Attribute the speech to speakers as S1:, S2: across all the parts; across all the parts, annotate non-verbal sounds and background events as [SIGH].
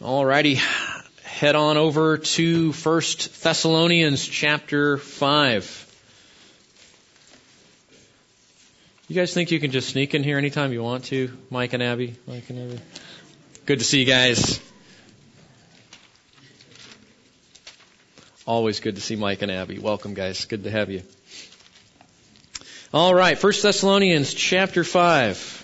S1: Alrighty, head on over to First Thessalonians chapter five. You guys think you can just sneak in here anytime you want to, Mike and Abby? Mike and Abby. Good to see you guys. Always good to see Mike and Abby. Welcome, guys. Good to have you. All right, First Thessalonians chapter five.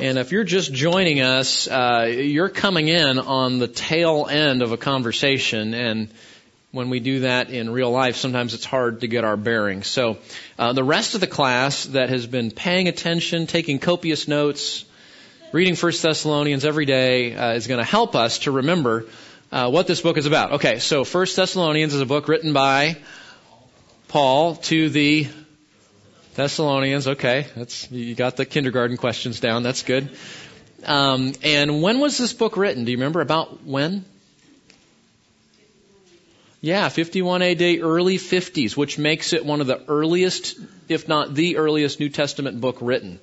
S1: And if you're just joining us, uh, you're coming in on the tail end of a conversation, and when we do that in real life, sometimes it's hard to get our bearings. So, uh, the rest of the class that has been paying attention, taking copious notes, reading First Thessalonians every day uh, is going to help us to remember uh, what this book is about. Okay, so First Thessalonians is a book written by Paul to the Thessalonians, okay, that's you got the kindergarten questions down. That's good. Um, and when was this book written? Do you remember about when? Yeah, 51 AD, early 50s, which makes it one of the earliest, if not the earliest, New Testament book written.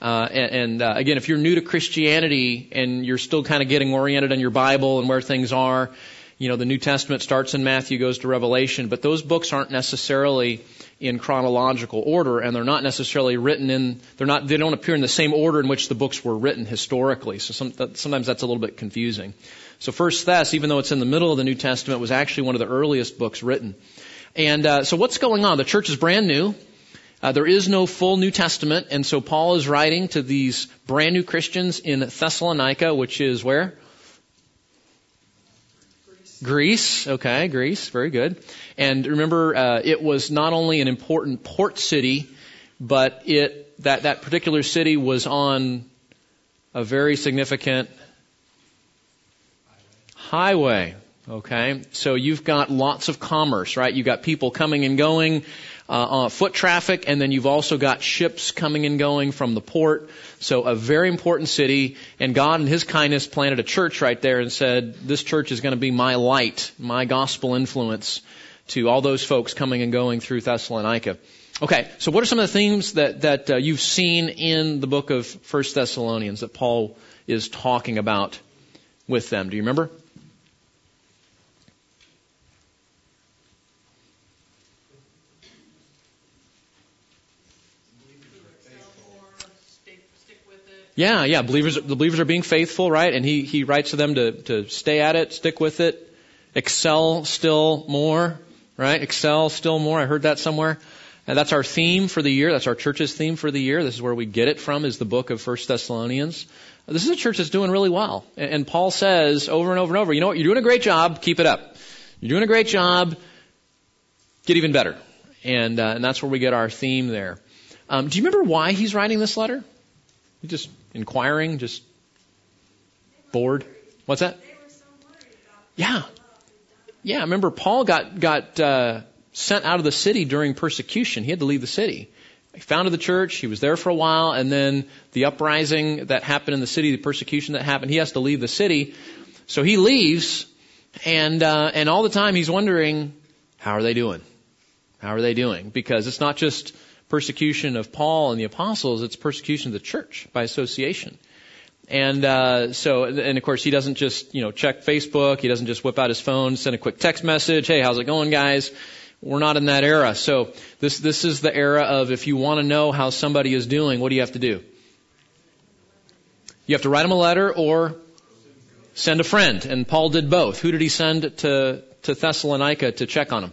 S1: Uh, and, and uh, again, if you're new to Christianity and you're still kind of getting oriented on your Bible and where things are, you know, the New Testament starts in Matthew, goes to Revelation, but those books aren't necessarily in chronological order, and they're not necessarily written in, they're not, they don't appear in the same order in which the books were written historically. So some, that, sometimes that's a little bit confusing. So First Thess, even though it's in the middle of the New Testament, was actually one of the earliest books written. And uh, so what's going on? The church is brand new. Uh, there is no full New Testament, and so Paul is writing to these brand new Christians in Thessalonica, which is where? Greece. Okay, Greece. Very good. And remember, uh, it was not only an important port city, but it that that particular city was on a very significant highway. Okay, so you've got lots of commerce, right? You've got people coming and going uh, foot traffic, and then you've also got ships coming and going from the port. So a very important city, and God in His kindness planted a church right there and said, this church is going to be my light, my gospel influence to all those folks coming and going through Thessalonica. Okay, so what are some of the themes that, that uh, you've seen in the book of First Thessalonians that Paul is talking about with them? Do you remember? Yeah, yeah. Believers, the believers are being faithful, right? And he, he writes to them to, to stay at it, stick with it, excel still more, right? Excel still more. I heard that somewhere. And that's our theme for the year. That's our church's theme for the year. This is where we get it from is the book of First Thessalonians. This is a church that's doing really well. And Paul says over and over and over, you know what? You're doing a great job. Keep it up. You're doing a great job. Get even better. And, uh, and that's where we get our theme there. Um, do you remember why he's writing this letter? He just inquiring, just bored. What's that? Yeah. Yeah, I remember Paul got got uh, sent out of the city during persecution. He had to leave the city. He founded the church. He was there for a while, and then the uprising that happened in the city, the persecution that happened, he has to leave the city. So he leaves, and uh, and all the time he's wondering, how are they doing? How are they doing? Because it's not just persecution of Paul and the apostles, it's persecution of the church by association. And uh, so, and of course, he doesn't just you know check Facebook. He doesn't just whip out his phone, send a quick text message. Hey, how's it going, guys? We're not in that era. So this this is the era of if you want to know how somebody is doing, what do you have to do? You have to write them a letter or send a friend. And Paul did both. Who did he send to to Thessalonica to check on him?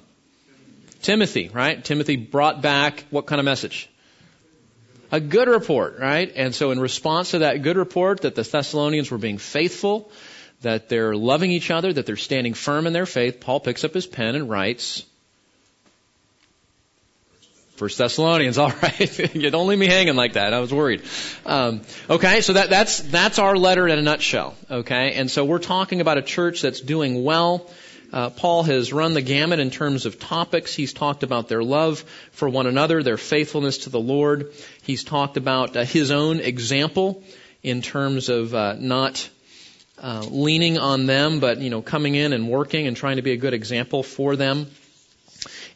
S1: Timothy, right? Timothy brought back what kind of message? A good report, right? And so in response to that good report that the Thessalonians were being faithful, that they're loving each other, that they're standing firm in their faith, Paul picks up his pen and writes, First Thessalonians, [LAUGHS] all right. you don't leave me hanging like that. I was worried. Um, okay, so that, that's that's our letter in a nutshell. Okay, and so we're talking about a church that's doing well. Uh, Paul has run the gamut in terms of topics. He's talked about their love for one another, their faithfulness to the Lord. He's talked about uh, his own example in terms of uh, not uh, leaning on them, but you know, coming in and working and trying to be a good example for them.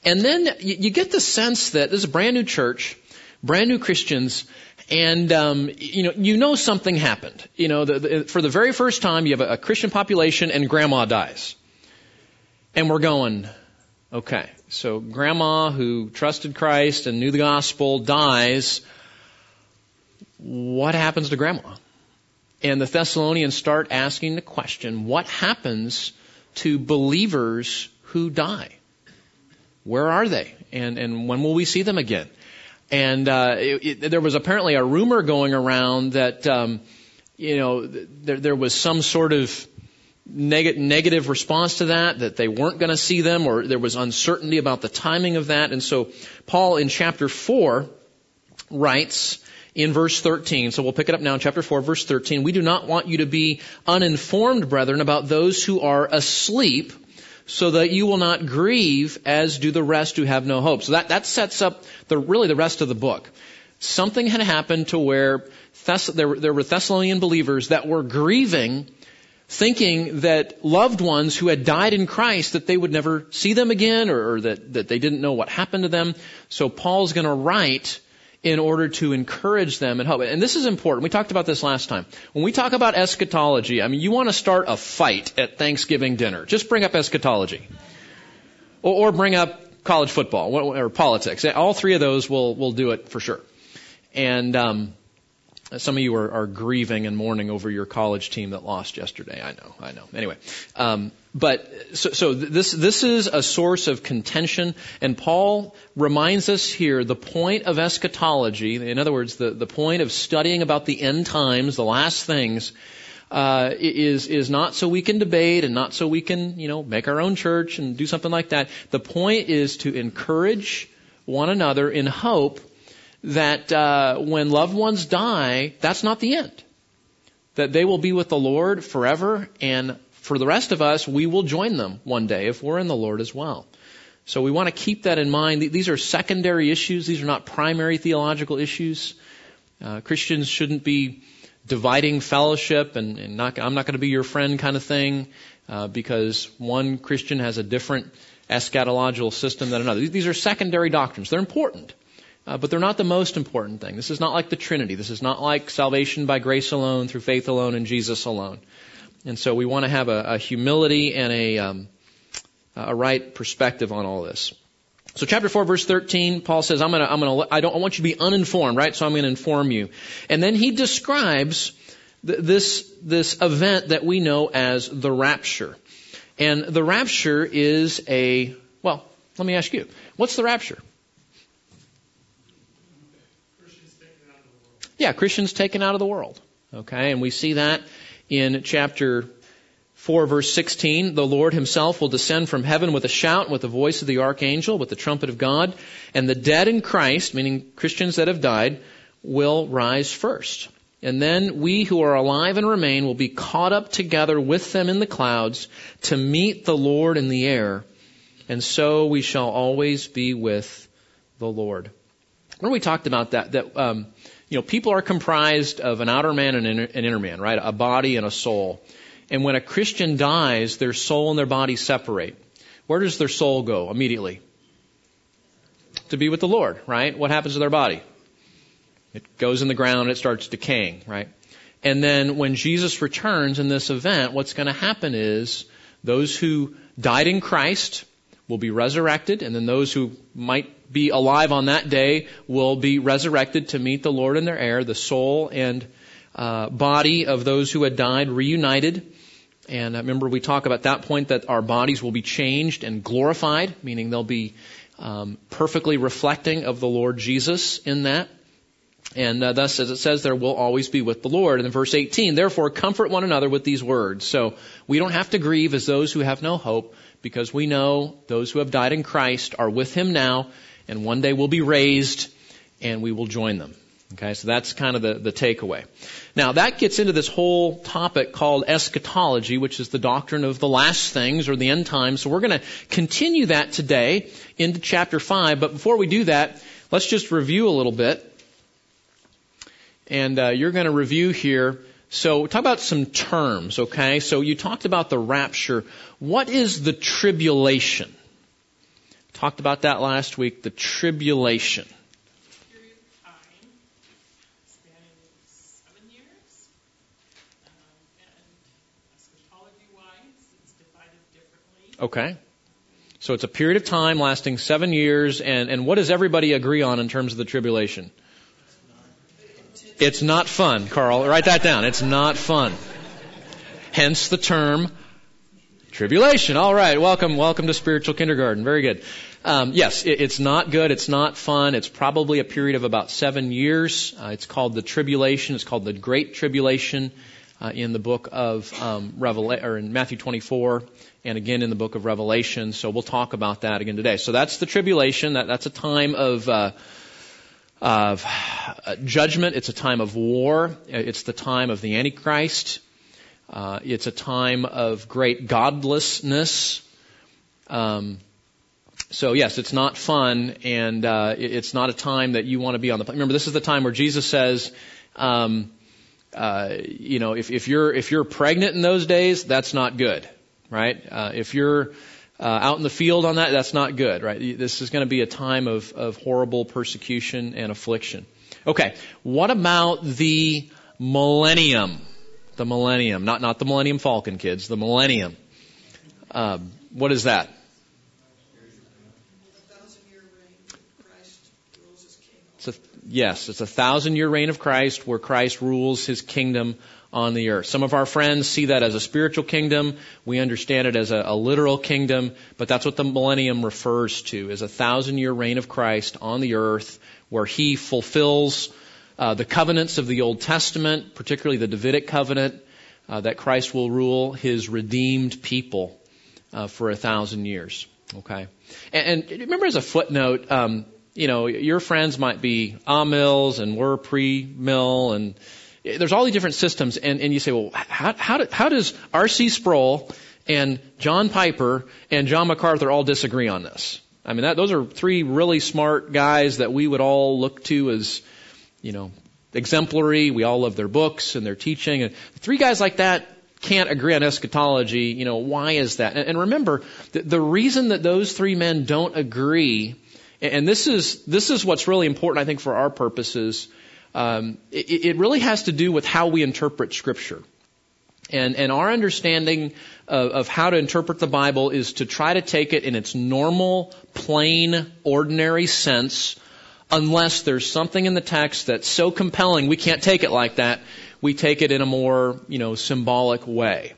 S1: And then you, you get the sense that this is a brand new church, brand new Christians, and um, you know you know something happened. You know, the, the, for the very first time, you have a, a Christian population, and Grandma dies, and we're going, okay. So Grandma, who trusted Christ and knew the gospel, dies. What happens to Grandma? And the Thessalonians start asking the question: What happens to believers who die? Where are they? And and when will we see them again? And uh, it, it, there was apparently a rumor going around that um, you know there, there was some sort of neg- negative response to that, that they weren't going to see them, or there was uncertainty about the timing of that. And so Paul in chapter four writes in verse 13. So we'll pick it up now in chapter 4, verse 13. We do not want you to be uninformed, brethren, about those who are asleep, so that you will not grieve as do the rest who have no hope. So that, that sets up the, really the rest of the book. Something had happened to where Thess- there, there were Thessalonian believers that were grieving, thinking that loved ones who had died in Christ, that they would never see them again or, or that, that they didn't know what happened to them. So Paul's going to write in order to encourage them and help. And this is important. We talked about this last time. When we talk about eschatology, I mean, you want to start a fight at Thanksgiving dinner. Just bring up eschatology. Or, or bring up college football or politics. All three of those will, will do it for sure. And, um, some of you are, are, grieving and mourning over your college team that lost yesterday. I know, I know. Anyway, um, but so, so this this is a source of contention, and Paul reminds us here the point of eschatology. In other words, the the point of studying about the end times, the last things. Uh, is is not so we can debate and not so we can you know make our own church and do something like that. The point is to encourage one another in hope that uh, when loved ones die, that's not the end. That they will be with the Lord forever, and for the rest of us, we will join them one day if we're in the Lord as well. So we want to keep that in mind. These are secondary issues. These are not primary theological issues. Uh, Christians shouldn't be dividing fellowship and, and not, I'm not going to be your friend kind of thing uh, because one Christian has a different eschatological system than another. These are secondary doctrines. They're important. Uh, but they're not the most important thing. This is not like the Trinity. This is not like salvation by grace alone, through faith alone, and Jesus alone. And so we want to have a, a humility and a, um, a right perspective on all this. So chapter 4 verse 13, Paul says, I'm gonna, I'm gonna, I don't, I want you to be uninformed, right? So I'm gonna inform you. And then he describes th- this, this event that we know as the rapture. And the rapture is a, well, let me ask you, what's the rapture? Yeah, Christians taken out of the world. Okay, and we see that in chapter 4 verse 16, the Lord himself will descend from heaven with a shout, with the voice of the archangel, with the trumpet of God, and the dead in Christ, meaning Christians that have died, will rise first. And then we who are alive and remain will be caught up together with them in the clouds to meet the Lord in the air, and so we shall always be with the Lord. When we talked about that, that um, you know, people are comprised of an outer man and an inner man, right? A body and a soul. And when a Christian dies, their soul and their body separate. Where does their soul go immediately? To be with the Lord, right? What happens to their body? It goes in the ground, it starts decaying, right? And then when Jesus returns in this event, what's going to happen is those who died in Christ will be resurrected, and then those who might be alive on that day will be resurrected to meet the Lord in their air, the soul and uh, body of those who had died reunited. And I remember we talk about that point that our bodies will be changed and glorified, meaning they'll be um, perfectly reflecting of the Lord Jesus in that. And uh, thus, as it says there, will always be with the Lord. And in verse 18, therefore comfort one another with these words. So we don't have to grieve as those who have no hope, because we know those who have died in Christ are with Him now, and one day we'll be raised and we will join them. Okay, so that's kind of the, the takeaway. Now that gets into this whole topic called eschatology, which is the doctrine of the last things or the end times. So we're going to continue that today into chapter 5. But before we do that, let's just review a little bit. And uh, you're going to review here. So talk about some terms, okay? So you talked about the rapture. What is the tribulation? Talked about that last week, the tribulation. Okay. So it's a period of time lasting seven years, and, and what does everybody agree on in terms of the tribulation? It's not fun, Carl. Write that down. It's not fun. Hence the term tribulation. All right. Welcome, welcome to spiritual kindergarten. Very good. Um, yes, it, it's not good. It's not fun. It's probably a period of about seven years. Uh, it's called the tribulation. It's called the Great Tribulation uh, in the book of um, Revelation, or in Matthew 24 and again in the book of Revelation. So we'll talk about that again today. So that's the tribulation. That, that's a time of, uh, of uh, judgment. It's a time of war. It's the time of the Antichrist. Uh, it's a time of great godlessness. Um, so yes, it's not fun, and uh, it's not a time that you want to be on the. Remember, this is the time where Jesus says, um, uh, you know, if, if you're if you're pregnant in those days, that's not good right? Uh, if you're uh, out in the field on that, that's not good, right? This is going to be a time of, of horrible persecution and affliction. Okay, what about the millennium? The millennium, not not the Millennium Falcon, kids. The millennium. Um, what is that? It's a, yes, it's a thousand year reign of Christ where Christ rules his kingdom on the earth. Some of our friends see that as a spiritual kingdom. We understand it as a, a literal kingdom, but that's what the millennium refers to, is a thousand year reign of Christ on the earth where he fulfills uh, the covenants of the Old Testament, particularly the Davidic covenant, uh, that Christ will rule his redeemed people uh, for a thousand years. Okay, and, and remember as a footnote, um, you know, your friends might be amills and we're pre-mill and there's all these different systems, and, and you say, well, how, how, do, how does R.C. Sproul and John Piper and John MacArthur all disagree on this? I mean, that, those are three really smart guys that we would all look to as, you know, exemplary. We all love their books and their teaching. And three guys like that can't agree on eschatology. You know, why is that? And, and remember, the, the reason that those three men don't agree, and this is this is what's really important, I think, for our purposes um, it, it really has to do with how we interpret Scripture. And, and our understanding of, of, how to interpret the Bible is to try to take it in its normal, plain, ordinary sense, unless there's something in the text that's so compelling we can't take it like that. We take it in a more, you know, symbolic way.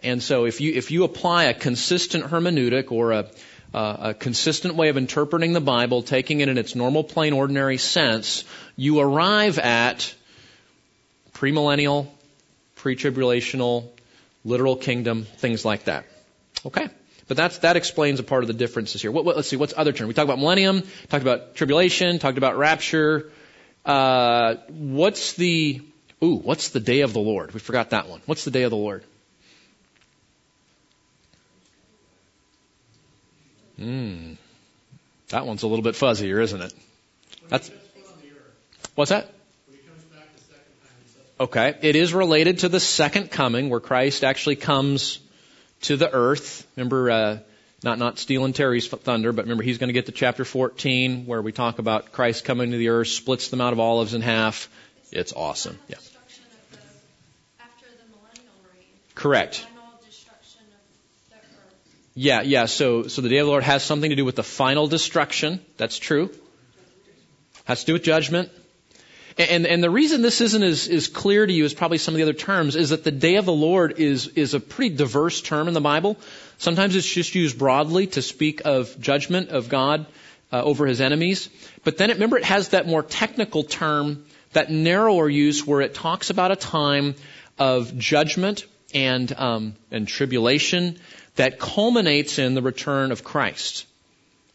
S1: And so if you, if you apply a consistent hermeneutic or a, uh, a consistent way of interpreting the Bible, taking it in its normal, plain, ordinary sense, you arrive at premillennial, pre-tribulational, literal kingdom, things like that. Okay? But that's, that explains a part of the differences here. What, what, let's see, what's other term? We talked about millennium, talked about tribulation, talked about rapture. Uh, what's the, ooh, what's the day of the Lord? We forgot that one. What's the day of the Lord? Hmm. That one's a little bit fuzzier, isn't it? That's, what's that? Okay. It is related to the second coming where Christ actually comes to the earth. Remember, uh, not, not stealing Terry's thunder, but remember he's going to get to chapter 14 where we talk about Christ coming to the earth, splits the Mount of Olives in half. It's awesome. Yeah. Correct. Yeah, yeah. So, so the day of the Lord has something to do with the final destruction. That's true. Has to do with judgment. And, and the reason this isn't as, as clear to you as probably some of the other terms is that the day of the Lord is, is a pretty diverse term in the Bible. Sometimes it's just used broadly to speak of judgment of God uh, over his enemies. But then it, remember it has that more technical term, that narrower use where it talks about a time of judgment and, um, and tribulation that culminates in the return of Christ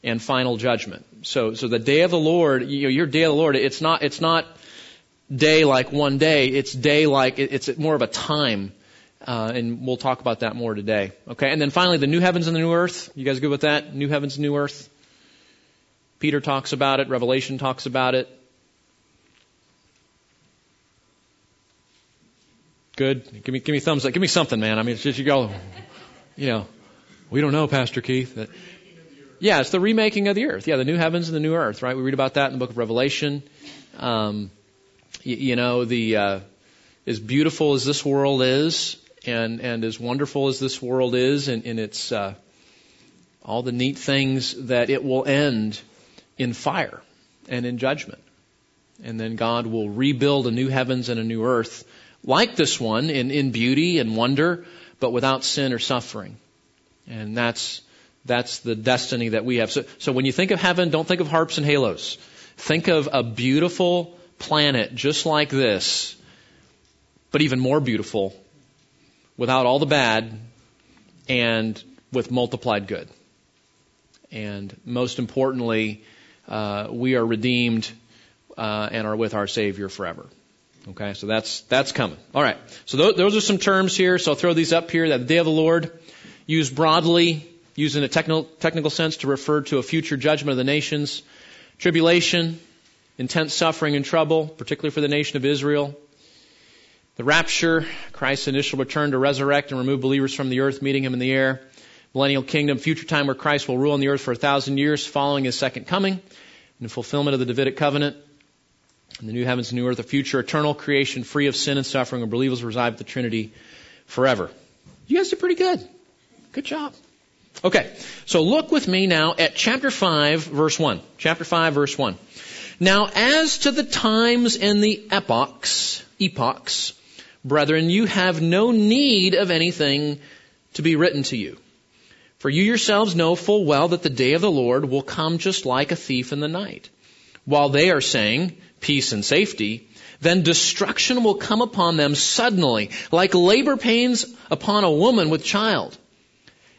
S1: and final judgment. So, so the day of the Lord, you know, your day of the Lord, it's not, it's not day like one day. It's day like, it's more of a time. Uh, and we'll talk about that more today. Okay. And then finally, the new heavens and the new earth. You guys good with that? New heavens, new earth. Peter talks about it. Revelation talks about it. Good. Give me, give me thumbs up. Give me something, man. I mean, it's just you go you know, we don't know, Pastor Keith. That, yeah, it's the remaking of the earth. Yeah, the new heavens and the new earth, right? We read about that in the book of Revelation. Um, you, you know, the uh, as beautiful as this world is, and and as wonderful as this world is in, in its uh, all the neat things that it will end in fire and in judgment. And then God will rebuild a new heavens and a new earth like this one in, in beauty and wonder, but without sin or suffering. And that's, that's the destiny that we have. So, so when you think of heaven, don't think of harps and halos. Think of a beautiful planet just like this, but even more beautiful without all the bad and with multiplied good. And most importantly, uh, we are redeemed uh, and are with our Savior forever. Okay, so that's that's coming. All right. So th- those are some terms here. So I'll throw these up here. That the day of the Lord, used broadly, used in a technical technical sense to refer to a future judgment of the nations, tribulation, intense suffering and trouble, particularly for the nation of Israel. The rapture, Christ's initial return to resurrect and remove believers from the earth, meeting him in the air. Millennial kingdom, future time where Christ will rule on the earth for a thousand years following his second coming, in fulfillment of the Davidic covenant. And the new heavens and new earth, a future eternal creation free of sin and suffering, where believers reside with the Trinity forever. You guys did pretty good. Good job. Okay, so look with me now at chapter 5, verse 1. Chapter 5, verse 1. Now, as to the times and the epochs, epochs, brethren, you have no need of anything to be written to you. For you yourselves know full well that the day of the Lord will come just like a thief in the night. While they are saying, peace and safety, then destruction will come upon them suddenly, like labor pains upon a woman with child,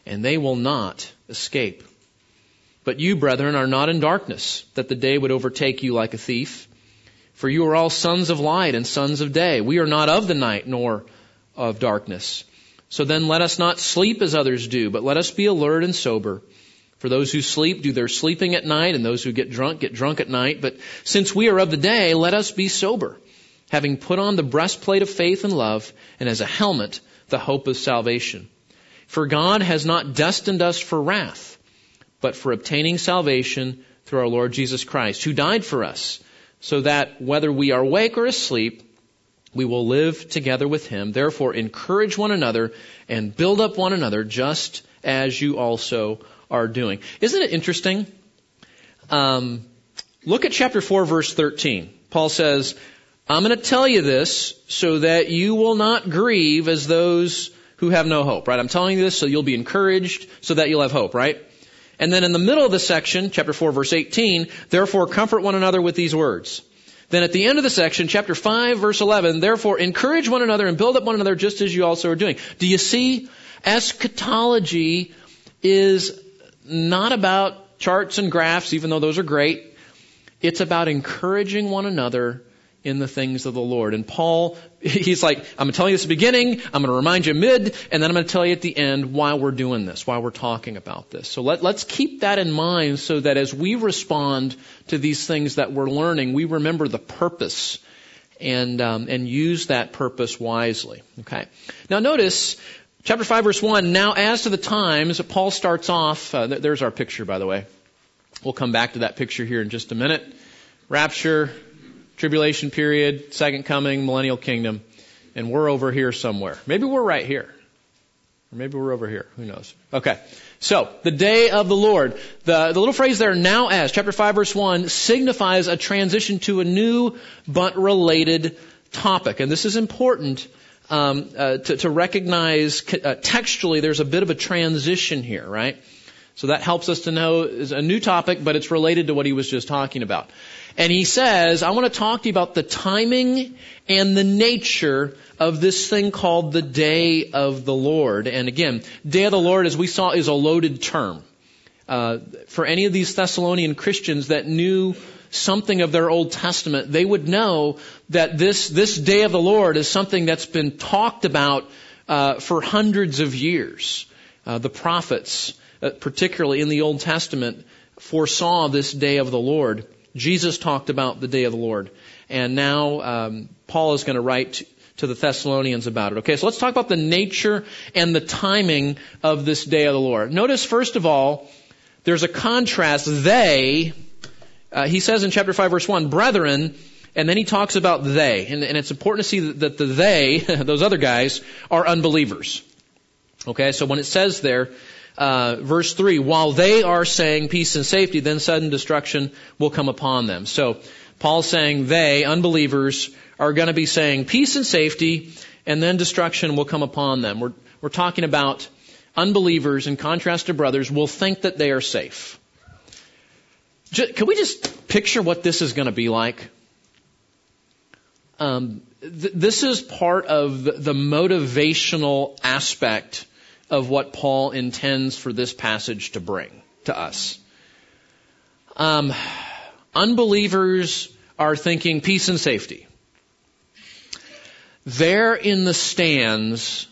S1: and they will not escape. But you, brethren, are not in darkness, that the day would overtake you like a thief. For you are all sons of light and sons of day. We are not of the night nor of darkness. So then let us not sleep as others do, but let us be alert and sober. For those who sleep do their sleeping at night, and those who get drunk get drunk at night. But since we are of the day, let us be sober, having put on the breastplate of faith and love, and as a helmet, the hope of salvation. For God has not destined us for wrath, but for obtaining salvation through our Lord Jesus Christ, who died for us, so that whether we are awake or asleep, we will live together with him. Therefore, encourage one another and build up one another just as you also are doing. Isn't it interesting? Um, look at chapter 4, verse 13. Paul says, I'm going to tell you this so that you will not grieve as those who have no hope, right? I'm telling you this so you'll be encouraged so that you'll have hope, right? And then in the middle of the section, chapter 4, verse 18, therefore comfort one another with these words. Then at the end of the section, chapter 5, verse 11, therefore encourage one another and build up one another just as you also are doing. Do you see? Eschatology is not about charts and graphs, even though those are great. It's about encouraging one another in the things of the Lord. And Paul, he's like, I'm going to tell you this at the beginning, I'm going to remind you mid, and then I'm going to tell you at the end why we're doing this, why we're talking about this. So let, let's keep that in mind so that as we respond to these things that we're learning, we remember the purpose and, um, and use that purpose wisely. Okay. Now notice, chapter 5 verse 1, now as to the times, Paul starts off, uh, there's our picture by the way. We'll come back to that picture here in just a minute. Rapture, tribulation period, second coming, millennial kingdom, and we're over here somewhere. Maybe we're right here. Or maybe we're over here. Who knows? Okay. So, the day of the Lord. The, the little phrase there, now as, chapter 5 verse 1, signifies a transition to a new but related topic. And this is important um, uh, to, to, recognize uh, textually there's a bit of a transition here, right? So that helps us to know is a new topic, but it's related to what he was just talking about. And he says, I want to talk to you about the timing and the nature of this thing called the day of the Lord. And again, day of the Lord, as we saw, is a loaded term. Uh, for any of these Thessalonian Christians that knew something of their Old Testament, they would know that this, this day of the Lord is something that's been talked about uh, for hundreds of years. Uh, the prophets, particularly in the Old Testament, foresaw this day of the Lord. Jesus talked about the day of the Lord. And now um, Paul is going to write to the Thessalonians about it. Okay, so let's talk about the nature and the timing of this day of the Lord. Notice, first of all, there's a contrast. They, uh, he says in chapter 5, verse 1, brethren, and then he talks about they. And, and it's important to see that, that the they, [LAUGHS] those other guys, are unbelievers. Okay, so when it says there, uh, verse 3, while they are saying peace and safety, then sudden destruction will come upon them. So Paul's saying they, unbelievers, are going to be saying peace and safety, and then destruction will come upon them. We're, we're talking about unbelievers, in contrast to brothers, will think that they are safe. Can we just picture what this is going to be like? Um, th- this is part of the, the motivational aspect of what Paul intends for this passage to bring to us. Um, unbelievers are thinking peace and safety. They're in the stands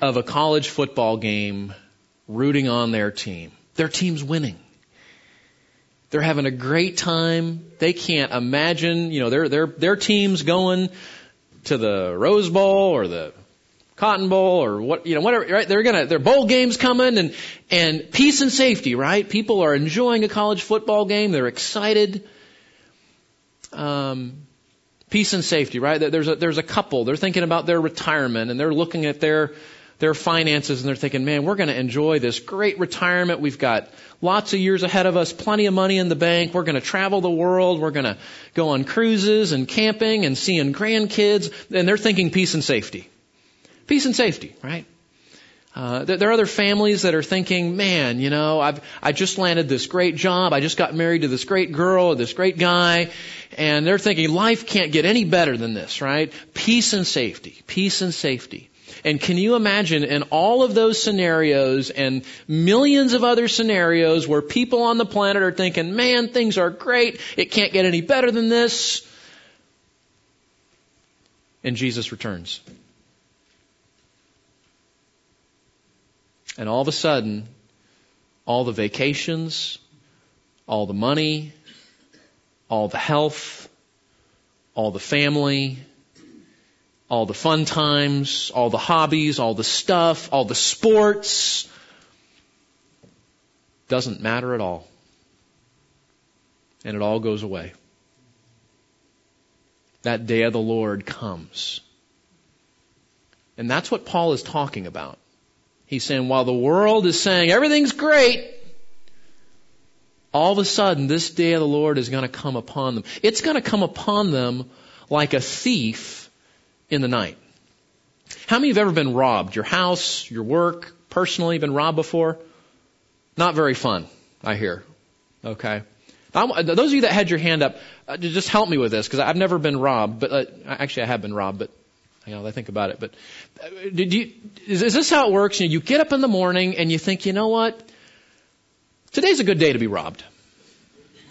S1: of a college football game rooting on their team. Their team's winning. They're having a great time. They can't imagine, you know, their their their team's going to the Rose Bowl or the Cotton Bowl or what, you know, whatever, right? They're gonna, their bowl games coming and, and peace and safety, right? People are enjoying a college football game. They're excited. Um, peace and safety, right? There's a, there's a couple. They're thinking about their retirement and they're looking at their, their finances and they're thinking, man, we're going to enjoy this great retirement. We've got lots of years ahead of us, plenty of money in the bank. We're going to travel the world. We're going to go on cruises and camping and seeing grandkids. And they're thinking peace and safety. Peace and safety, right? Uh, there are other families that are thinking, man, you know, I've, I just landed this great job. I just got married to this great girl or this great guy. And they're thinking life can't get any better than this, right? Peace and safety. Peace and safety. And can you imagine in all of those scenarios and millions of other scenarios where people on the planet are thinking, man, things are great. It can't get any better than this. And Jesus returns. And all of a sudden, all the vacations, all the money, all the health, all the family, all the fun times, all the hobbies, all the stuff, all the sports. Doesn't matter at all. And it all goes away. That day of the Lord comes. And that's what Paul is talking about. He's saying while the world is saying everything's great, all of a sudden this day of the Lord is going to come upon them. It's going to come upon them like a thief in the night. How many of you have ever been robbed? Your house, your work, personally been robbed before? Not very fun, I hear. Okay. Now, those of you that had your hand up, uh, just help me with this because I've never been robbed, but uh, actually I have been robbed, but you know, I think about it. But uh, did you? Is, is this how it works? You, know, you get up in the morning and you think, you know what? Today's a good day to be robbed.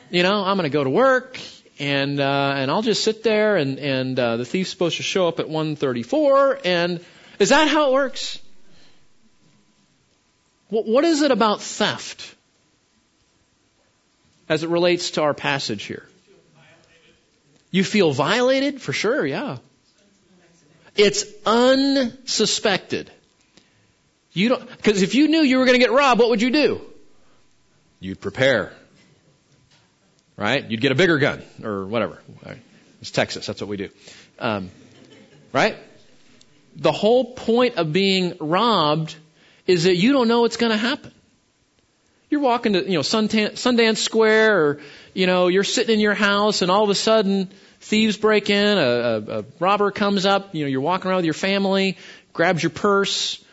S1: You know, I'm going to go to work and uh, and I'll just sit there and and uh, the thief's supposed to show up at 1:34 and is that how it works? What, what is it about theft as it relates to our passage here? You feel violated for sure, yeah. It's unsuspected. You don't because if you knew you were going to get robbed, what would you do? You'd prepare right? You'd get a bigger gun or whatever. It's Texas. That's what we do. Um, right? The whole point of being robbed is that you don't know what's going to happen. You're walking to, you know, Sundance Square or, you know, you're sitting in your house and all of a sudden thieves break in, a, a, a robber comes up, you know, you're walking around with your family, grabs your purse,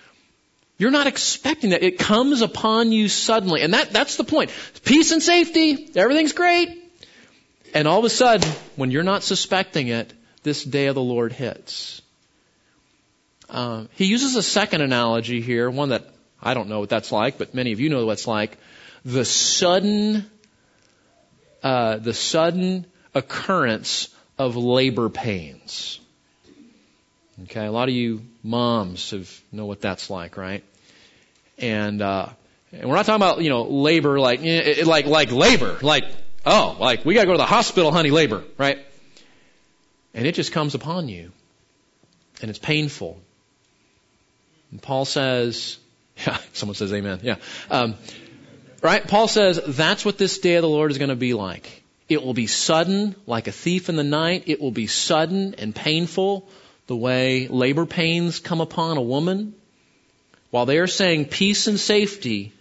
S1: you're not expecting that. It comes upon you suddenly. And that, that's the point. Peace and safety. Everything's great. And all of a sudden, when you're not suspecting it, this day of the Lord hits. Uh, he uses a second analogy here, one that I don't know what that's like, but many of you know what it's like. The sudden, uh, the sudden occurrence of labor pains. Okay, a lot of you moms have know what that's like, right? And uh, and we're not talking about you know labor like eh, like like labor like oh like we got to go to the hospital, honey, labor, right? And it just comes upon you, and it's painful. And Paul says, [LAUGHS] yeah, someone says amen, yeah, um, right? Paul says that's what this day of the Lord is going to be like. It will be sudden, like a thief in the night. It will be sudden and painful the way labor pains come upon a woman while they are saying peace and safety,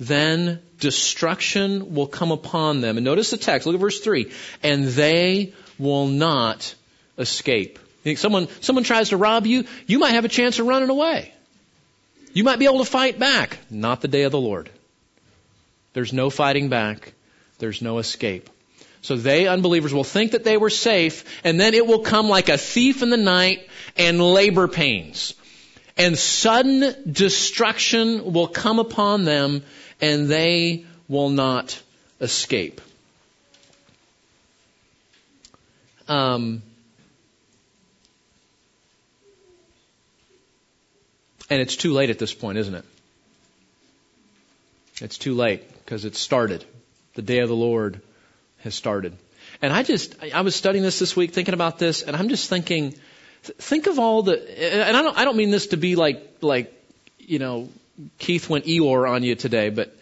S1: then destruction will come upon them. And notice the text. Look at verse 3. And they will not escape. Someone, someone tries to rob you, you might have a chance of running away. You might be able to fight back. Not the day of the Lord. There's no fighting back. There's no escape. So they, unbelievers, will think that they were safe, and then it will come like a thief in the night and labor pains. And sudden destruction will come upon them, and they will not escape. Um, and it's too late at this point, isn't it? It's too late because it started. The day of the Lord has started. And I just, I was studying this this week, thinking about this, and I'm just thinking, think of all the, and I don't, I don't mean this to be like, like, you know, Keith went Eeyore on you today, but,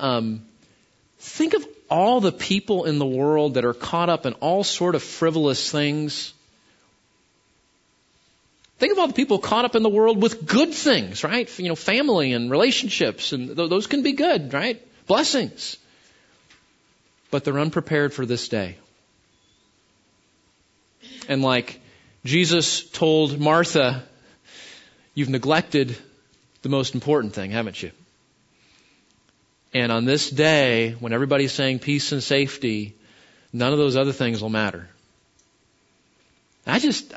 S1: um, think of all the people in the world that are caught up in all sort of frivolous things. Think of all the people caught up in the world with good things, right? You know, family and relationships, and those can be good, right? Blessings but they're unprepared for this day. And like Jesus told Martha, you've neglected the most important thing, haven't you? And on this day, when everybody's saying peace and safety, none of those other things will matter. I just,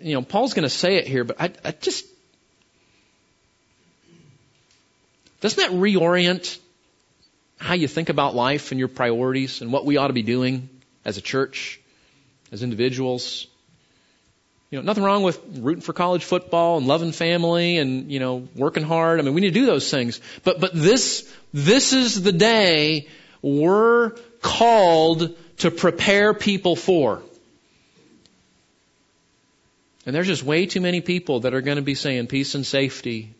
S1: you know, Paul's going to say it here, but I, I just, doesn't that reorient how you think about life and your priorities and what we ought to be doing as a church, as individuals. You know, nothing wrong with rooting for college football and loving family and, you know, working hard. I mean, we need to do those things. But, but this, this is the day we're called to prepare people for. And there's just way too many people that are going to be saying peace and safety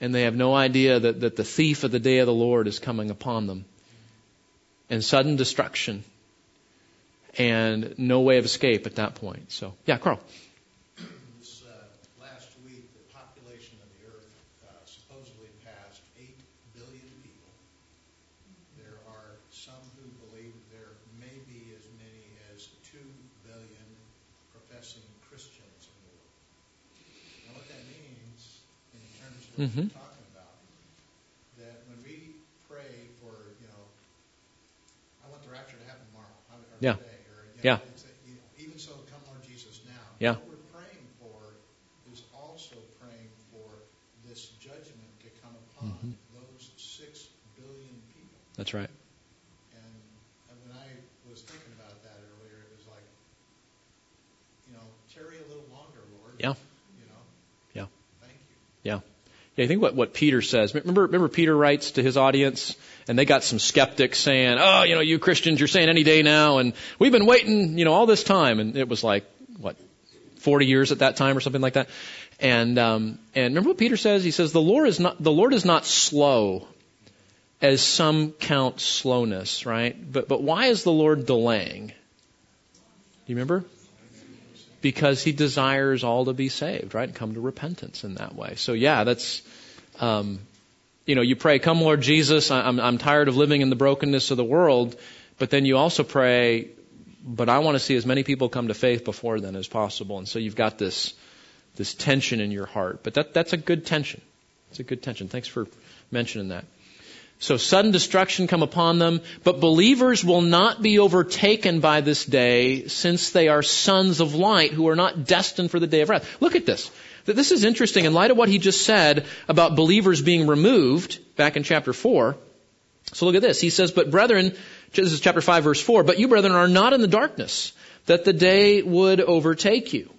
S1: and they have no idea that, that the thief of the day of the Lord is coming upon them. And sudden destruction. And no way of escape at that point. So, yeah, Carl.
S2: This uh, last week, the population of the earth uh, supposedly passed 8 billion people. There are some who believe there may be as many as 2 billion professing Christians in the world. Now, what that means in terms of what
S1: Mhm.
S2: we're talking about, that when we pray for, you know, I want the rapture to happen tomorrow, or
S1: Yeah.
S2: today, or, you know,
S1: Yeah.
S2: uh, you know, even so, come Lord Jesus now.
S1: Yeah.
S2: What we're praying for is also praying for this judgment to come upon
S1: Mhm.
S2: those six billion people.
S1: That's right.
S2: And, and when I was thinking about that earlier, it was like, you know, tarry a little longer, Lord.
S1: Yeah.
S2: You know.
S1: Yeah.
S2: Thank you.
S1: Yeah. Yeah, I think what, what Peter says. Remember, remember Peter writes to his audience, and they got some skeptics saying, "Oh, you know, you Christians, you're saying any day now, and we've been waiting, you know, all this time." And it was like what, 40 years at that time or something like that. And um, and remember what Peter says? He says, "The Lord is not the Lord is not slow, as some count slowness, right? But but why is the Lord delaying? Do you remember? Because he desires all to be saved, right? And come to repentance in that way. So yeah, that's, um, you know, you pray, come Lord Jesus, I'm, I'm tired of living in the brokenness of the world, but then you also pray, but I want to see as many people come to faith before then as possible. And so you've got this, this tension in your heart. But that, that's a good tension. It's a good tension. Thanks for mentioning that. So sudden destruction come upon them, but believers will not be overtaken by this day since they are sons of light who are not destined for the day of wrath. Look at this. This is interesting in light of what he just said about believers being removed back in chapter 4. So look at this. He says, but brethren, this is chapter 5 verse 4, but you brethren are not in the darkness that the day would overtake you.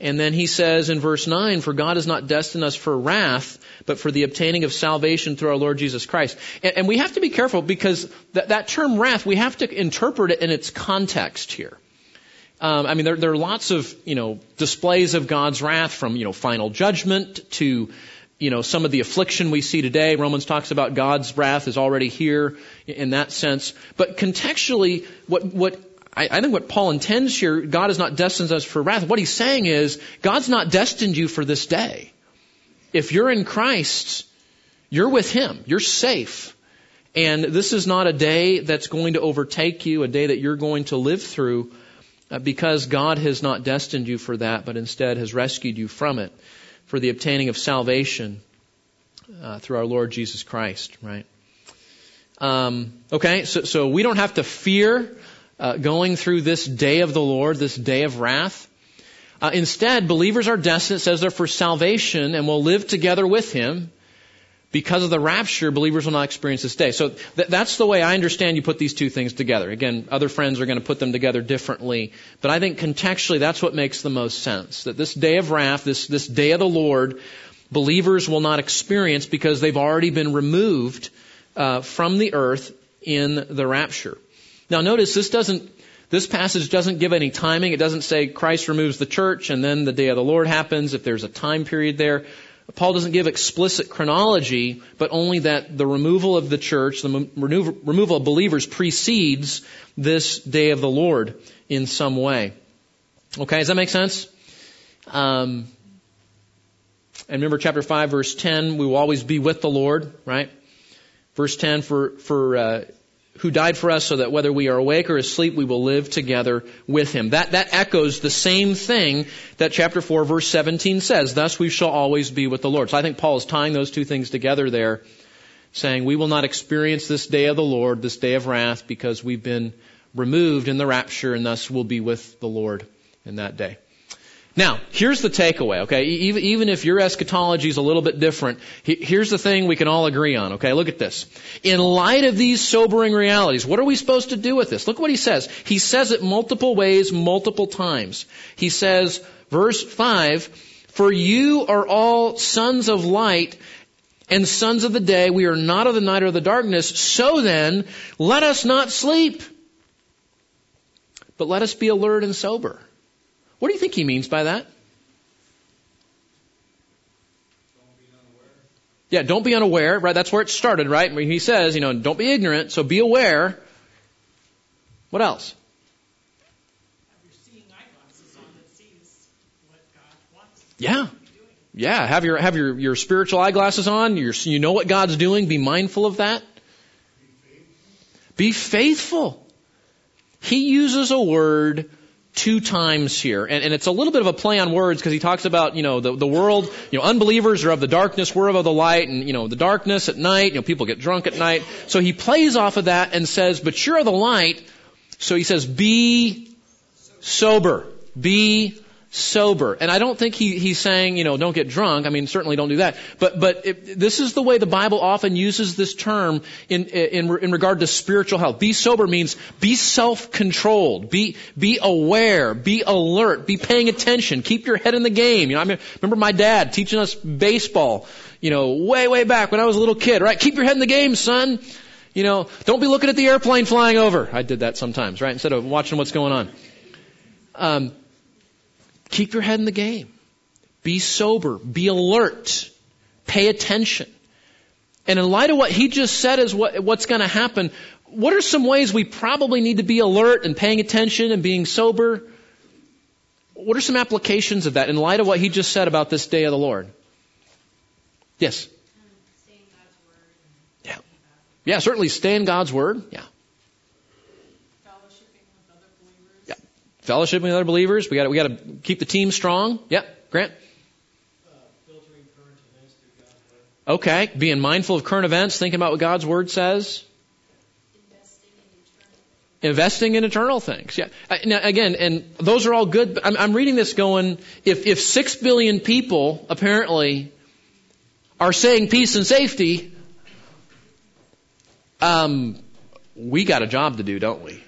S1: And then he says in verse 9, for God has not destined us for wrath, but for the obtaining of salvation through our Lord Jesus Christ. And, and we have to be careful because that, that term wrath, we have to interpret it in its context here. Um, I mean, there, there are lots of, you know, displays of God's wrath from, you know, final judgment to, you know, some of the affliction we see today. Romans talks about God's wrath is already here in that sense. But contextually, what, what I, I think what Paul intends here, God has not destined us for wrath. What he's saying is, God's not destined you for this day. if you're in Christ, you're with Him. You're safe. And this is not a day that's going to overtake you, a day that you're going to live through uh, because God has not destined you for that, but instead has rescued you from it for the obtaining of salvation uh, through our Lord Jesus Christ, right? Um, okay, so, so we don't have to fear uh, going through this day of the Lord, this day of wrath. Uh, instead, believers are destined, it says they're for salvation and will live together with Him because of the rapture, believers will not experience this day. So th- that's the way I understand you put these two things together. Again, other friends are going to put them together differently, but I think contextually that's what makes the most sense. That this day of wrath, this, this day of the Lord, believers will not experience because they've already been removed uh, from the earth in the rapture. Now notice this doesn't this passage doesn't give any timing. It doesn't say Christ removes the church and then the day of the Lord happens if there's a time period there. Paul doesn't give explicit chronology, but only that the removal of the church, the removal of believers precedes this day of the Lord in some way. Okay, does that make sense? Um, and remember chapter 5 verse 10, we will always be with the Lord, right? Verse 10, for, for, uh, who died for us so that whether we are awake or asleep, we will live together with him. That, that echoes the same thing that chapter 4 verse 17 says. Thus we shall always be with the Lord. So I think Paul is tying those two things together there, saying we will not experience this day of the Lord, this day of wrath, because we've been removed in the rapture and thus we'll be with the Lord in that day. Now, here's the takeaway, okay? Even, if your eschatology is a little bit different, here's the thing we can all agree on, okay? Look at this. In light of these sobering realities, what are we supposed to do with this? Look what he says. He says it multiple ways, multiple times. He says, verse 5, For you are all sons of light and sons of the day. We are not of the night or the darkness. So then, let us not sleep, but let us be alert and sober. What do you think he means by that? Yeah, don't be unaware, right? That's where it started, right? He says, you know, don't be ignorant, so be aware. What else? Yeah. Yeah, have your have your, your spiritual eyeglasses on. You're, you know what God's doing. Be mindful of that. Be faithful. He uses a word two times here. And, and, it's a little bit of a play on words because he talks about, you know, the, the world, you know, unbelievers are of the darkness, we're of the light, and, you know, the darkness at night, you know, people get drunk at night. So he plays off of that and says, but you're of the light. So he says, be sober. Be sober. And I don't think he, he's saying, you know, don't get drunk. I mean, certainly don't do that. But, but it, this is the way the Bible often uses this term in, in, in regard to spiritual health. Be sober means be self-controlled, be, be aware, be alert, be paying attention, keep your head in the game. You know, I mean, remember my dad teaching us baseball, you know, way, way back when I was a little kid, right? Keep your head in the game, son. You know, don't be looking at the airplane flying over. I did that sometimes, right? Instead of watching what's going on. Um, Keep your head in the game. Be sober. Be alert. Pay attention. And in light of what he just said is what, what's going to happen, what are some ways we probably need to be alert and paying attention and being sober? What are some applications of that in light of what he just said about this day of the Lord? Yes? Yeah. Yeah, certainly stay in God's Word. Yeah. Fellowship with other believers. We got we got to keep the team strong. Yep, Grant. Okay, being mindful of current events, thinking about what God's Word says. Investing in eternal things. Yeah. Now, again, and those are all good. I'm, I'm reading this going, if, if six billion people apparently are saying peace and safety, um, we got a job to do, don't we?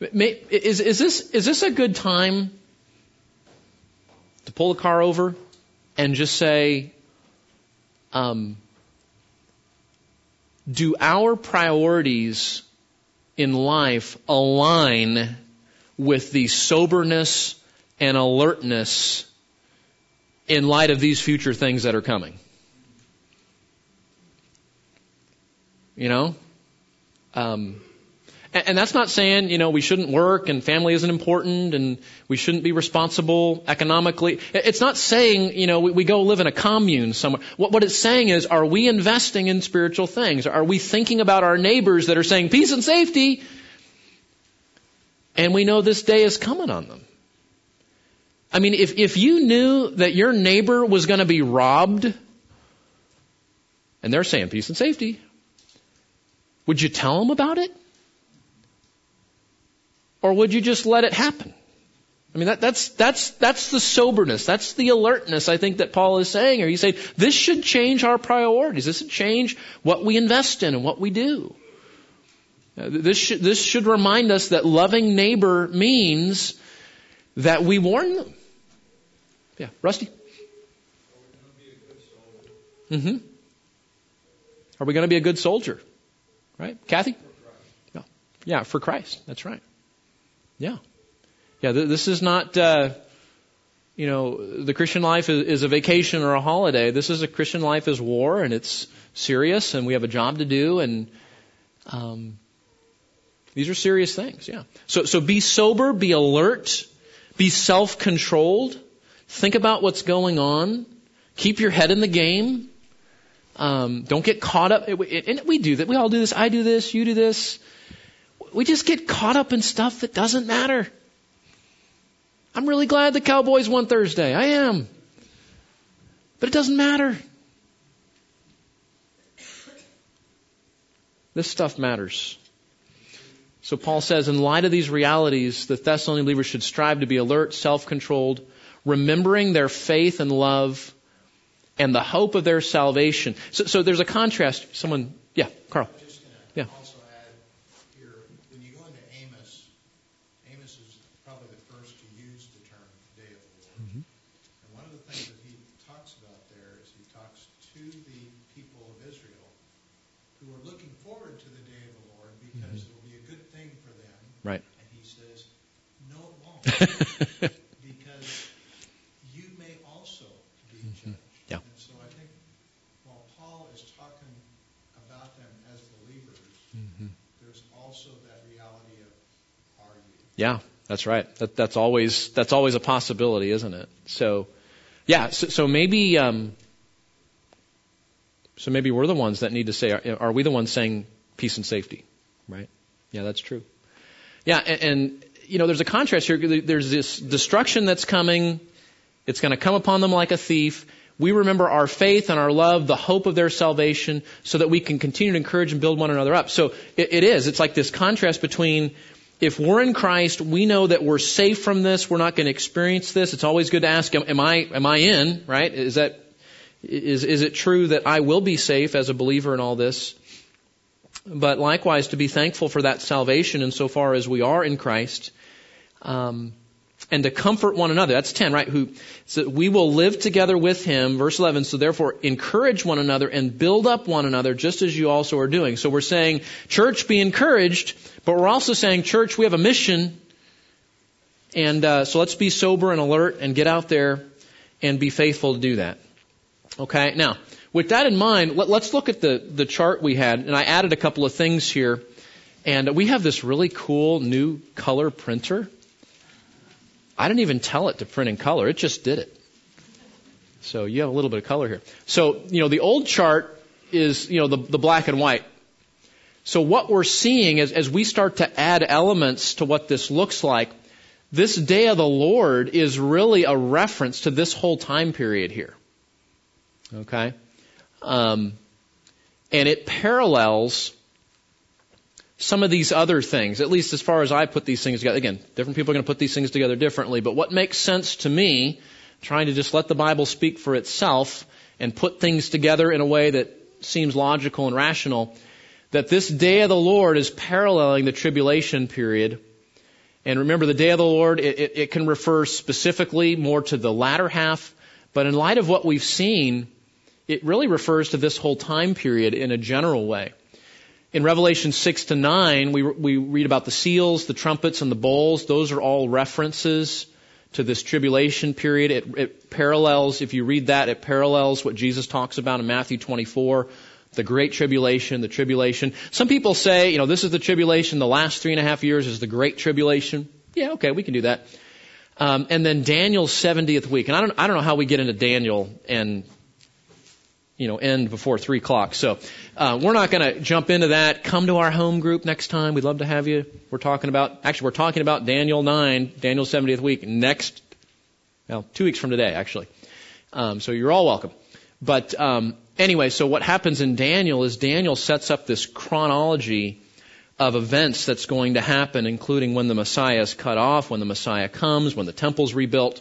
S1: Is, is, this, is this a good time to pull the car over and just say, um, do our priorities in life align with the soberness and alertness in light of these future things that are coming? You know? Um, And, and that's not saying, you know, we shouldn't work and family isn't important and we shouldn't be responsible economically. It's not saying, you know, we, we go live in a commune somewhere. What, what it's saying is, are we investing in spiritual things? Are we thinking about our neighbors that are saying peace and safety? And we know this day is coming on them. I mean, if, if you knew that your neighbor was going to be robbed, and they're saying peace and safety, would you tell them about it? Or would you just let it happen? I mean, that, that's, that's, that's the soberness. That's the alertness I think that Paul is saying here. He's saying this should change our priorities. This should change what we invest in and what we do. Uh, this should, this should remind us that loving neighbor means that we warn them. Yeah, Rusty? Mm-hmm. Are we going to be a good soldier? Right? Kathy? No. Yeah, for Christ. That's right. Yeah. Yeah, th- this is not, uh, you know, the Christian life is, is a vacation or a holiday. This is a Christian life is war and it's serious and we have a job to do and, um, these are serious things, yeah. So, so be sober, be alert, be self-controlled. Think about what's going on. Keep your head in the game. Um, don't get caught up. And we do that. We all do this. I do this. You do this. We just get caught up in stuff that doesn't matter. I'm really glad the Cowboys won Thursday. I am. But it doesn't matter. This stuff matters. So Paul says, in light of these realities, the Thessalonian believers should strive to be alert, self-controlled, remembering their faith and love and the hope of their salvation. So, so there's a contrast. Someone, yeah, Carl.
S2: Yeah. Also add here, when you go into Amos, Amos is probably the first to use the term Day of the Lord. Mm-hmm. And one of the things that he talks about there is he talks to the people of Israel who are looking forward to the Day of the Lord because mm-hmm. it will be a good thing for them.
S1: Right.
S2: And he says, no, it won't.
S1: Yeah, that's right. That, that's always that's always a possibility, isn't it? So, yeah. So, so maybe um, so maybe we're the ones that need to say, are, are, we the ones saying peace and safety? Right? Yeah, that's true. Yeah, and, and you know, there's a contrast here. There's this destruction that's coming. It's going to come upon them like a thief. We remember our faith and our love, the hope of their salvation, so that we can continue to encourage and build one another up. So it, it is. It's like this contrast between if we're in Christ, we know that we're safe from this. We're not going to experience this. It's always good to ask, am I, am I in, right? Is that, is, is it true that I will be safe as a believer in all this? But likewise, to be thankful for that salvation insofar as we are in Christ. Um, and to comfort one another. That's 10, right? Who, so we will live together with him. Verse 11. So therefore encourage one another and build up one another just as you also are doing. So we're saying, church, be encouraged, but we're also saying, church, we have a mission. And, uh, so let's be sober and alert and get out there and be faithful to do that. Okay. Now, with that in mind, let, let's look at the, the chart we had. And I added a couple of things here. And we have this really cool new color printer. I didn't even tell it to print in color. It just did it. So you have a little bit of color here. So, you know, the old chart is, you know, the, the black and white. So what we're seeing is as we start to add elements to what this looks like, this day of the Lord is really a reference to this whole time period here. Okay? Um, and it parallels some of these other things, at least as far as I put these things together. Again, different people are going to put these things together differently, but what makes sense to me, trying to just let the Bible speak for itself and put things together in a way that seems logical and rational, that this day of the Lord is paralleling the tribulation period. And remember, the day of the Lord, it, it, it can refer specifically more to the latter half, but in light of what we've seen, it really refers to this whole time period in a general way. In Revelation 6 to 9, we, we read about the seals, the trumpets, and the bowls. Those are all references to this tribulation period. It, it parallels, if you read that, it parallels what Jesus talks about in Matthew 24, The Great Tribulation, the Tribulation. Some people say, you know, this is the tribulation, the last three and a half years is the Great Tribulation. Yeah, okay, we can do that. Um, and then Daniel's 70th week. And I don't, I don't know how we get into Daniel and, you know, end before 3 o'clock. So uh, we're not going to jump into that. Come to our home group next time. We'd love to have you. We're talking about, actually, we're talking about Daniel 9, Daniel's 70th week, next, well, two weeks from today, actually. Um, so you're all welcome. But um, anyway, so what happens in Daniel is Daniel sets up this chronology of events that's going to happen, including when the Messiah is cut off, when the Messiah comes, when the temple's rebuilt.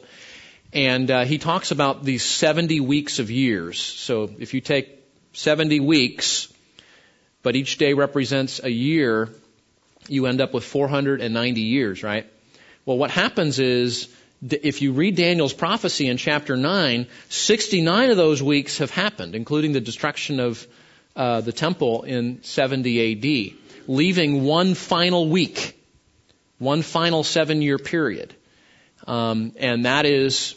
S1: And uh, he talks about these 70 weeks of years. So if you take 70 weeks, but each day represents a year, you end up with 490 years, right? Well, what happens is if you read Daniel's prophecy in chapter 9, 69 of those weeks have happened, including the destruction of uh, the temple in 70 AD, leaving one final week, one final seven year period. Um, and that is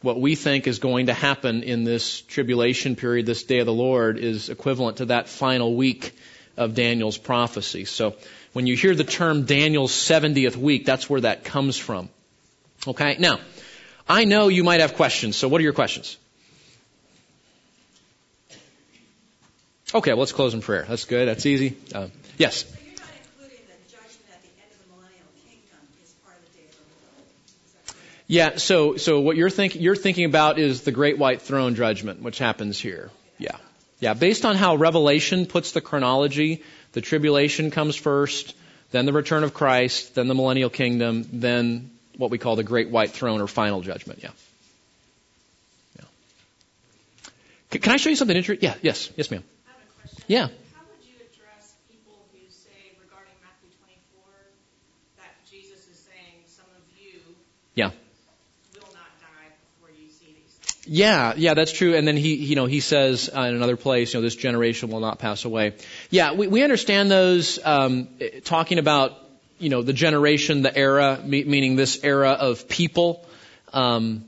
S1: what we think is going to happen in this tribulation period, this day of the Lord, is equivalent to that final week of Daniel's prophecy. So when you hear the term Daniel's 70th week, that's where that comes from. Okay, now, I know you might have questions, so what are your questions? Okay, well, let's close in prayer. That's good, that's easy. Uh, yes? Yeah, so so what you're thinking you're thinking about is the great white throne judgment, which happens here. Yeah. Yeah, based on how Revelation puts the chronology, the tribulation comes first, then the return of Christ, then the millennial kingdom, then what we call the great white throne or final judgment. Yeah. yeah. Can I show you something interesting? Yeah, yes, yes, ma'am.
S3: I have a question.
S1: Yeah.
S3: How would you address people who say regarding Matthew 24 that Jesus is saying some of you
S1: Yeah.
S3: will not die before you see these things?
S1: Yeah, yeah, that's true. And then he, you know, he says uh, in another place, you know, this generation will not pass away. Yeah, we, we understand those um, talking about, you know, the generation, the era, me- meaning this era of people. Um,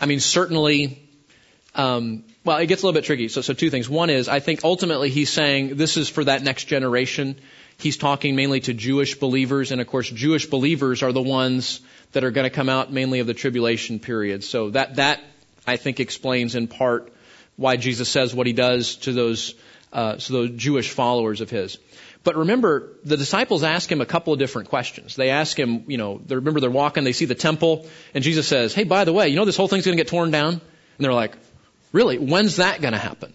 S1: I mean, certainly, um, well, it gets a little bit tricky. So, so two things. One is, I think ultimately he's saying this is for that next generation. He's talking mainly to Jewish believers, and of course, Jewish believers are the ones that are going to come out mainly of the tribulation period. So that that I think explains in part why Jesus says what he does to those uh, to those Jewish followers of his. But remember, the disciples ask him a couple of different questions. They ask him, you know, they remember they're walking, they see the temple, and Jesus says, "Hey, by the way, you know this whole thing's going to get torn down?" And they're like, "Really? When's that going to happen?"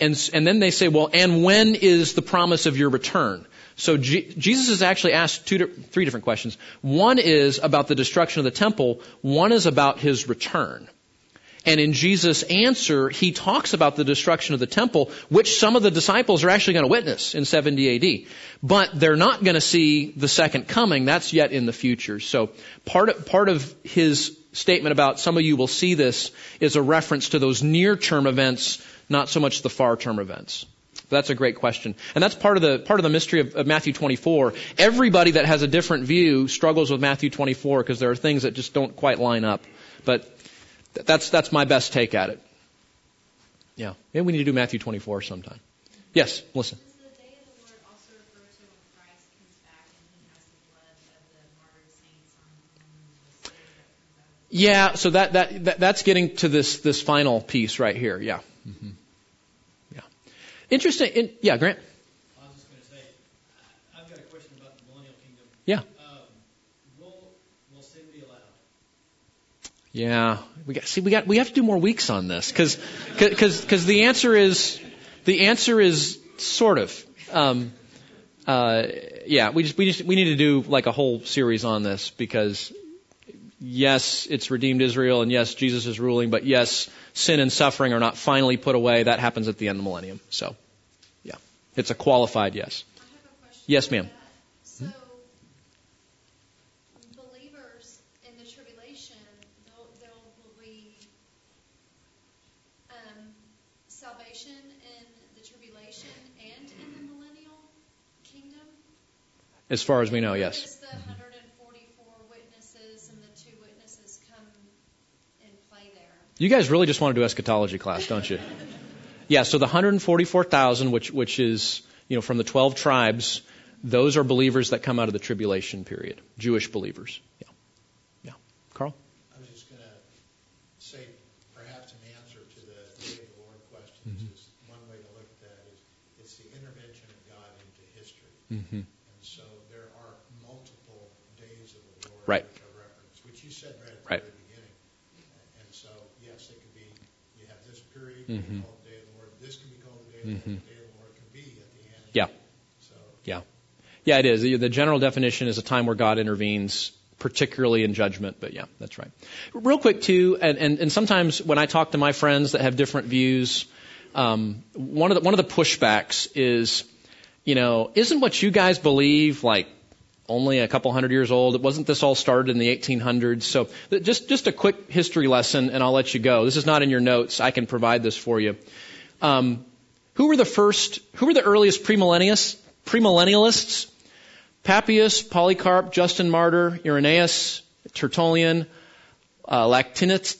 S1: And and then they say, "Well, and when is the promise of your return?" So G- Jesus is actually asked two, three different questions. One is about the destruction of the temple. One is about his return. And in Jesus' answer, he talks about the destruction of the temple, which some of the disciples are actually going to witness in 70 AD. But they're not going to see the second coming. That's yet in the future. So part of, part of his statement about some of you will see this is a reference to those near-term events, not so much the far-term events. That's a great question. And that's part of the, part of the mystery of, of Matthew 24. Everybody that has a different view struggles with Matthew 24 because there are things that just don't quite line up. But that's, that's my best take at it. Yeah. Maybe we need to do Matthew 24 sometime. Yes, listen.
S3: Does the day of the Lord also refer to when Christ comes back and he has the blood of the martyred saints on him and the spirit that comes out of
S1: Yeah, so that, that, that that's getting to this, this final piece right here. Yeah. hmm Yeah. Interesting. In, yeah, Grant?
S4: I was just going to say, I've got a question about the millennial kingdom.
S1: Yeah.
S4: Um, will will sin be allowed?
S1: Yeah, we got see we got we have to do more weeks on this because because the answer is the answer is sort of um, uh, yeah we just we just we need to do like a whole series on this because yes it's redeemed Israel and yes Jesus is ruling but yes sin and suffering are not finally put away. That happens at the end of the millennium. So yeah. It's a qualified yes.
S3: A.
S1: Yes, ma'am.
S3: So, believers in the tribulation, they'll, they'll believe um, salvation in the tribulation and in the millennial kingdom.
S1: As far as we know yes
S3: Does the 144 witnesses and the two witnesses come in play there?
S1: you guys really just want to do eschatology class don't you [LAUGHS] Yeah, so the 144,000, which, which is, you know, from the 12 tribes, those are believers that come out of the tribulation period. Jewish believers. Yeah. Yeah. Carl?
S2: I was just going to say, perhaps an answer to the day of the Lord questions
S1: Mhm.
S2: is one way to look at that is it's the intervention of God into history.
S1: Mm-hmm.
S2: And so there are multiple days of the Lord
S1: Right.
S2: which are referenced, which you said right at the
S1: Right.
S2: very beginning. And so, yes, it could be, you have this period,
S1: Mhm.
S2: called the day of the Lord. This can be called the day of the Lord.
S1: Mhm.
S2: The day of the Lord can be at the end.
S1: Yeah.
S2: So
S1: Yeah. Yeah, it is. The the general definition is a time where God intervenes, particularly in judgment, but yeah, that's right. Real quick too, and, and, and sometimes when I talk to my friends that have different views, um, one of the, one of the pushbacks is, you know, isn't what you guys believe like only a couple hundred years old? It wasn't this all started in the 1800s? So just, just a quick history lesson and I'll let you go. This is not in your notes. I can provide this for you. Um, who were the first, who were the earliest premillennialists? Premillennialists? Papias, Polycarp, Justin Martyr, Irenaeus, Tertullian, uh, Lactinus,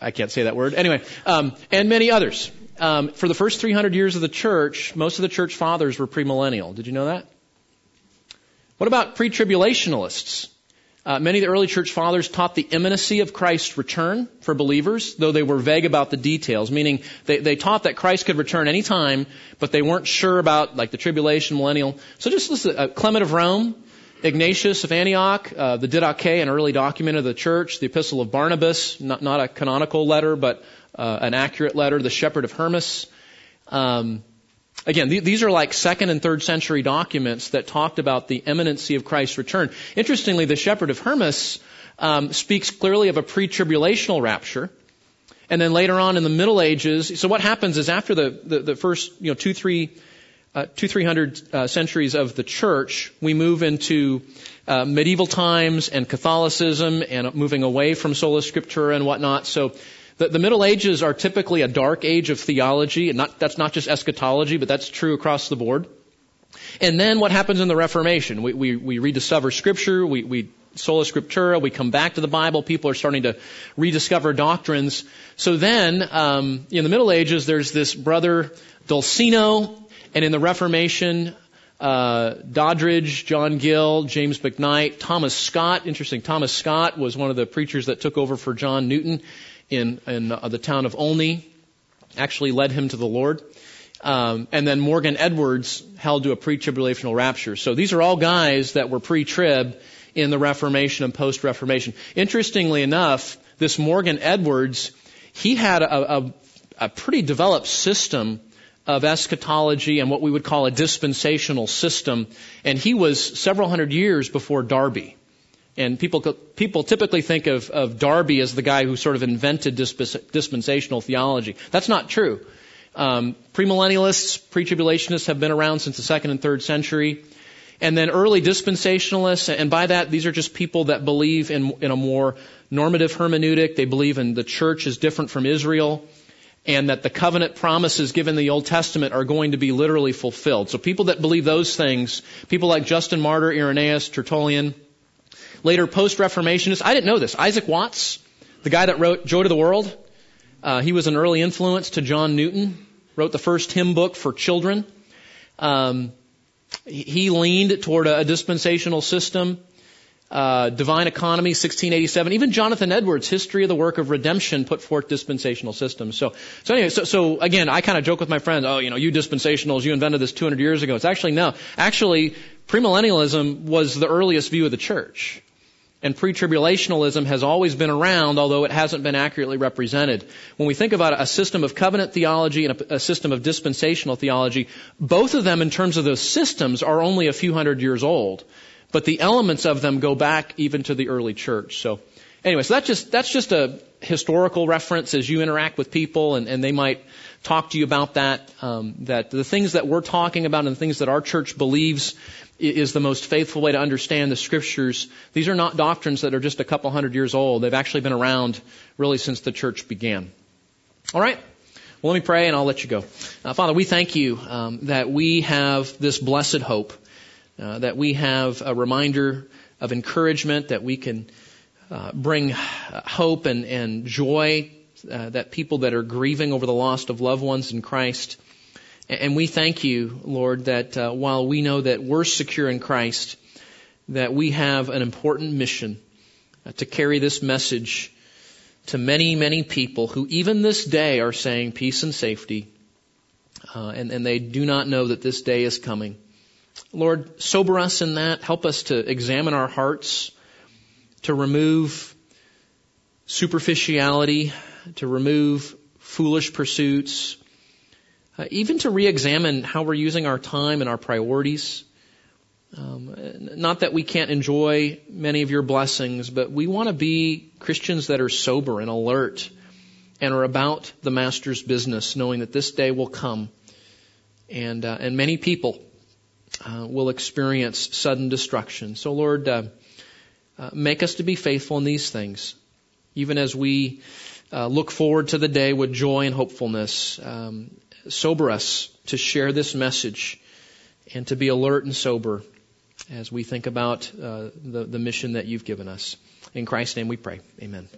S1: I can't say that word. Anyway, um, and many others. Um, for the first 300 years of the church, most of the church fathers were premillennial. Did you know that? What about pre-tribulationists? Uh, many of the early church fathers taught the imminency of Christ's return for believers, though they were vague about the details, meaning they, they taught that Christ could return any time, but they weren't sure about like the tribulation, millennial. So just listen, uh, Clement of Rome, Ignatius of Antioch, uh, the Didache, an early document of the church, the Epistle of Barnabas, not, not a canonical letter, but uh, an accurate letter, the Shepherd of Hermas. Um, Again, th- these are like second and third century documents that talked about the imminency of Christ's return. Interestingly, the Shepherd of Hermas um, speaks clearly of a pre-tribulational rapture. And then later on in the Middle Ages, so what happens is after the, the, the first, you know, two, three, uh, two, three hundred uh, centuries of the church, we move into uh, medieval times and Catholicism and moving away from sola scriptura and whatnot. So the, the Middle Ages are typically a dark age of theology, and not, that's not just eschatology, but that's true across the board. And then what happens in the Reformation? We, we, we rediscover Scripture, we, we sola scriptura, we come back to the Bible, people are starting to rediscover doctrines. So then, um, in the Middle Ages, there's this brother Dolcino, and in the Reformation, uh, Doddridge, John Gill, James Macknight, Thomas Scott. Interesting, Thomas Scott was one of the preachers that took over for John Newton in, in uh, the town of Olney, actually led him to the Lord. Um, and then Morgan Edwards held to a pre-tribulational rapture. So these are all guys that were pre-trib in the Reformation and post-Reformation. Interestingly enough, this Morgan Edwards, he had a, a, a pretty developed system of eschatology and what we would call a dispensational system, and he was several hundred years before Darby. And people people typically think of, of Darby as the guy who sort of invented dispens, dispensational theology. That's not true. Um, premillennialists, pre-tribulationists have been around since the second and third century. And then early dispensationalists, and by that, these are just people that believe in, in a more normative hermeneutic. They believe in the church is different from Israel, and that the covenant promises given the Old Testament are going to be literally fulfilled. So people that believe those things, people like Justin Martyr, Irenaeus, Tertullian, later post-Reformationists, I didn't know this. Isaac Watts, the guy that wrote Joy to the World, uh, he was an early influence to John Newton, wrote the first hymn book for children. Um, he leaned toward a, dispensational system. Uh, Divine Economy, 1687. Even Jonathan Edwards' History of the Work of Redemption put forth dispensational systems. So, so anyway, so, so again, I kind of joke with my friends, oh, you know, you dispensationals, you invented this 200 years ago. It's actually no. Actually, premillennialism was the earliest view of the church. And pre-tribulationalism has always been around, although it hasn't been accurately represented. When we think about a system of covenant theology and a, system of dispensational theology, both of them in terms of those systems are only a few hundred years old. But the elements of them go back even to the early church. So anyway, so that's just, that's just a historical reference as you interact with people and, and they might talk to you about that, um, that the things that we're talking about and the things that our church believes is the most faithful way to understand the scriptures. These are not doctrines that are just a couple hundred years old. They've actually been around really since the church began. All right. Well, let me pray and I'll let you go. Uh, Father, we thank you um, that we have this blessed hope, uh, that we have a reminder of encouragement, that we can uh, bring hope and, and joy uh, that people that are grieving over the loss of loved ones in Christ. And we thank you, Lord, that uh, while we know that we're secure in Christ, that we have an important mission uh, to carry this message to many, many people who even this day are saying peace and safety, uh, and, and they do not know that this day is coming. Lord, sober us in that. Help us to examine our hearts, to remove superficiality, to remove foolish pursuits, uh, even to re-examine how we're using our time and our priorities. Um, not that we can't enjoy many of your blessings, but we want to be Christians that are sober and alert and are about the Master's business, knowing that this day will come, and uh, and many people uh, will experience sudden destruction. So, Lord, uh, uh make us to be faithful in these things, even as we uh, look forward to the day with joy and hopefulness. Um, sober us to share this message and to be alert and sober as we think about uh, the, the mission that you've given us. In Christ's name we pray. Amen.